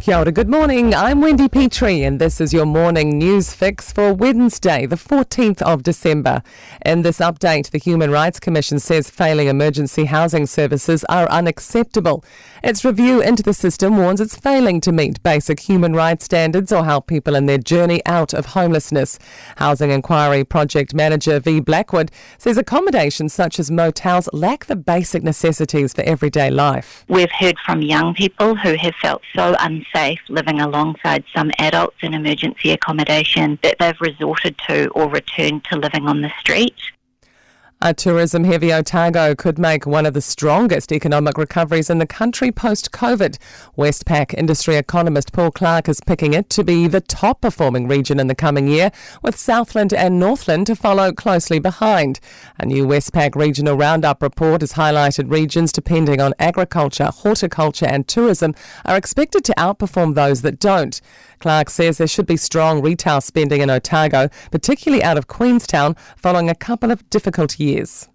Kia ora, good morning. I'm Wendy Petrie, and this is your morning news fix for Wednesday, the 14th of December. In this update, the Human Rights Commission says failing emergency housing services are unacceptable. Its review into the system warns it's failing to meet basic human rights standards or help people in their journey out of homelessness. Housing Inquiry Project Manager V. Blackwood says accommodations such as motels lack the basic necessities for everyday life. We've heard from young people who have felt so unsafe living alongside some adults in emergency accommodation that they've resorted to or returned to living on the street. A tourism heavy Otago could make one of the strongest economic recoveries in the country post COVID. Westpac industry economist Paul Clark is picking it to be the top performing region in the coming year, with Southland and Northland to follow closely behind. A new Westpac regional roundup report has highlighted regions depending on agriculture, horticulture, and tourism are expected to outperform those that don't. Clark says there should be strong retail spending in Otago, particularly out of Queenstown, following a couple of difficult years years.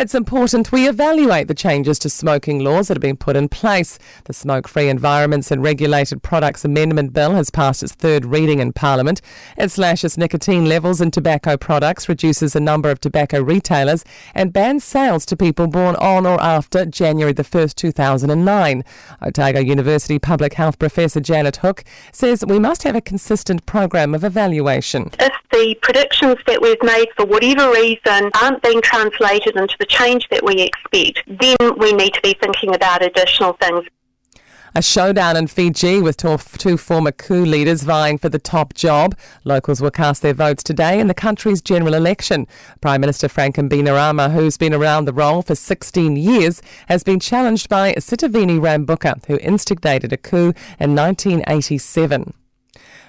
It's important we evaluate the changes to smoking laws that have been put in place. The Smoke Free Environments and Regulated Products Amendment Bill has passed its third reading in Parliament. It slashes nicotine levels in tobacco products, reduces the number of tobacco retailers, and bans sales to people born on or after January the 1st, 2009. Otago University Public Health Professor Janet Hoek says we must have a consistent program of evaluation. If the predictions that we've made for whatever reason aren't being translated into the change that we expect, then we need to be thinking about additional things. A showdown in Fiji with two former coup leaders vying for the top job. Locals will cast their votes today in the country's general election. Prime Minister Franklin Bainimarama, who's been around the role for 16 years, has been challenged by Sitiveni Rabuka, who instigated a coup in 1987.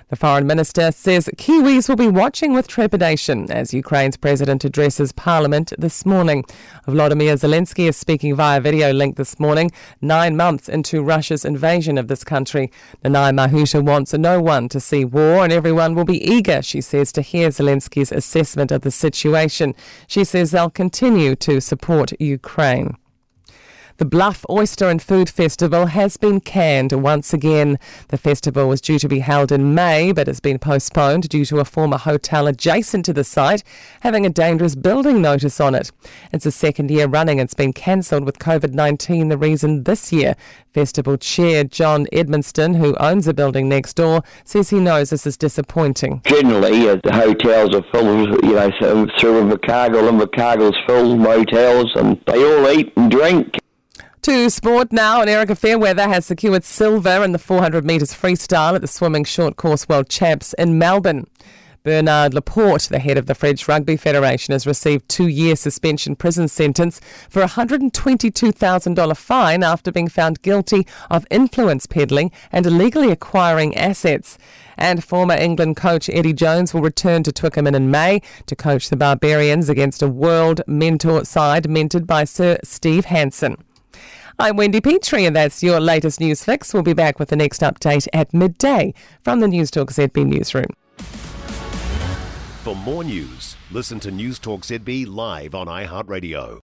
The foreign minister says Kiwis will be watching with trepidation as Ukraine's president addresses parliament this morning. Volodymyr Zelensky is speaking via video link this morning, nine months into Russia's invasion of this country. Nanaia Mahuta wants no one to see war and everyone will be eager, she says, to hear Zelensky's assessment of the situation. She says they'll continue to support Ukraine. The Bluff Oyster and Food Festival has been canned once again. The festival was due to be held in May, but has been postponed due to a former hotel adjacent to the site having a dangerous building notice on it. It's the second year running it's been cancelled with COVID 19 the reason this year. Festival chair John Edmonston, who owns a building next door, says he knows this is disappointing. Generally, as the hotels are full, you know, through Invercargill, Invercargill's full motels, and they all eat and drink. To sport now, and Erika Fairweather has secured silver in the 400 metres freestyle at the Swimming Short Course World Champs in Melbourne. Bernard Laporte, the head of the French Rugby Federation, has received two-year suspension prison sentence for a $122,000 fine after being found guilty of influence peddling and illegally acquiring assets. And former England coach Eddie Jones will return to Twickenham in May to coach the Barbarians against a world mentor side mentored by Sir Steve Hansen. I'm Wendy Petrie, and that's your latest news fix. We'll be back with the next update at midday from the Newstalk ZB newsroom. For more news, listen to Newstalk ZB live on iHeartRadio.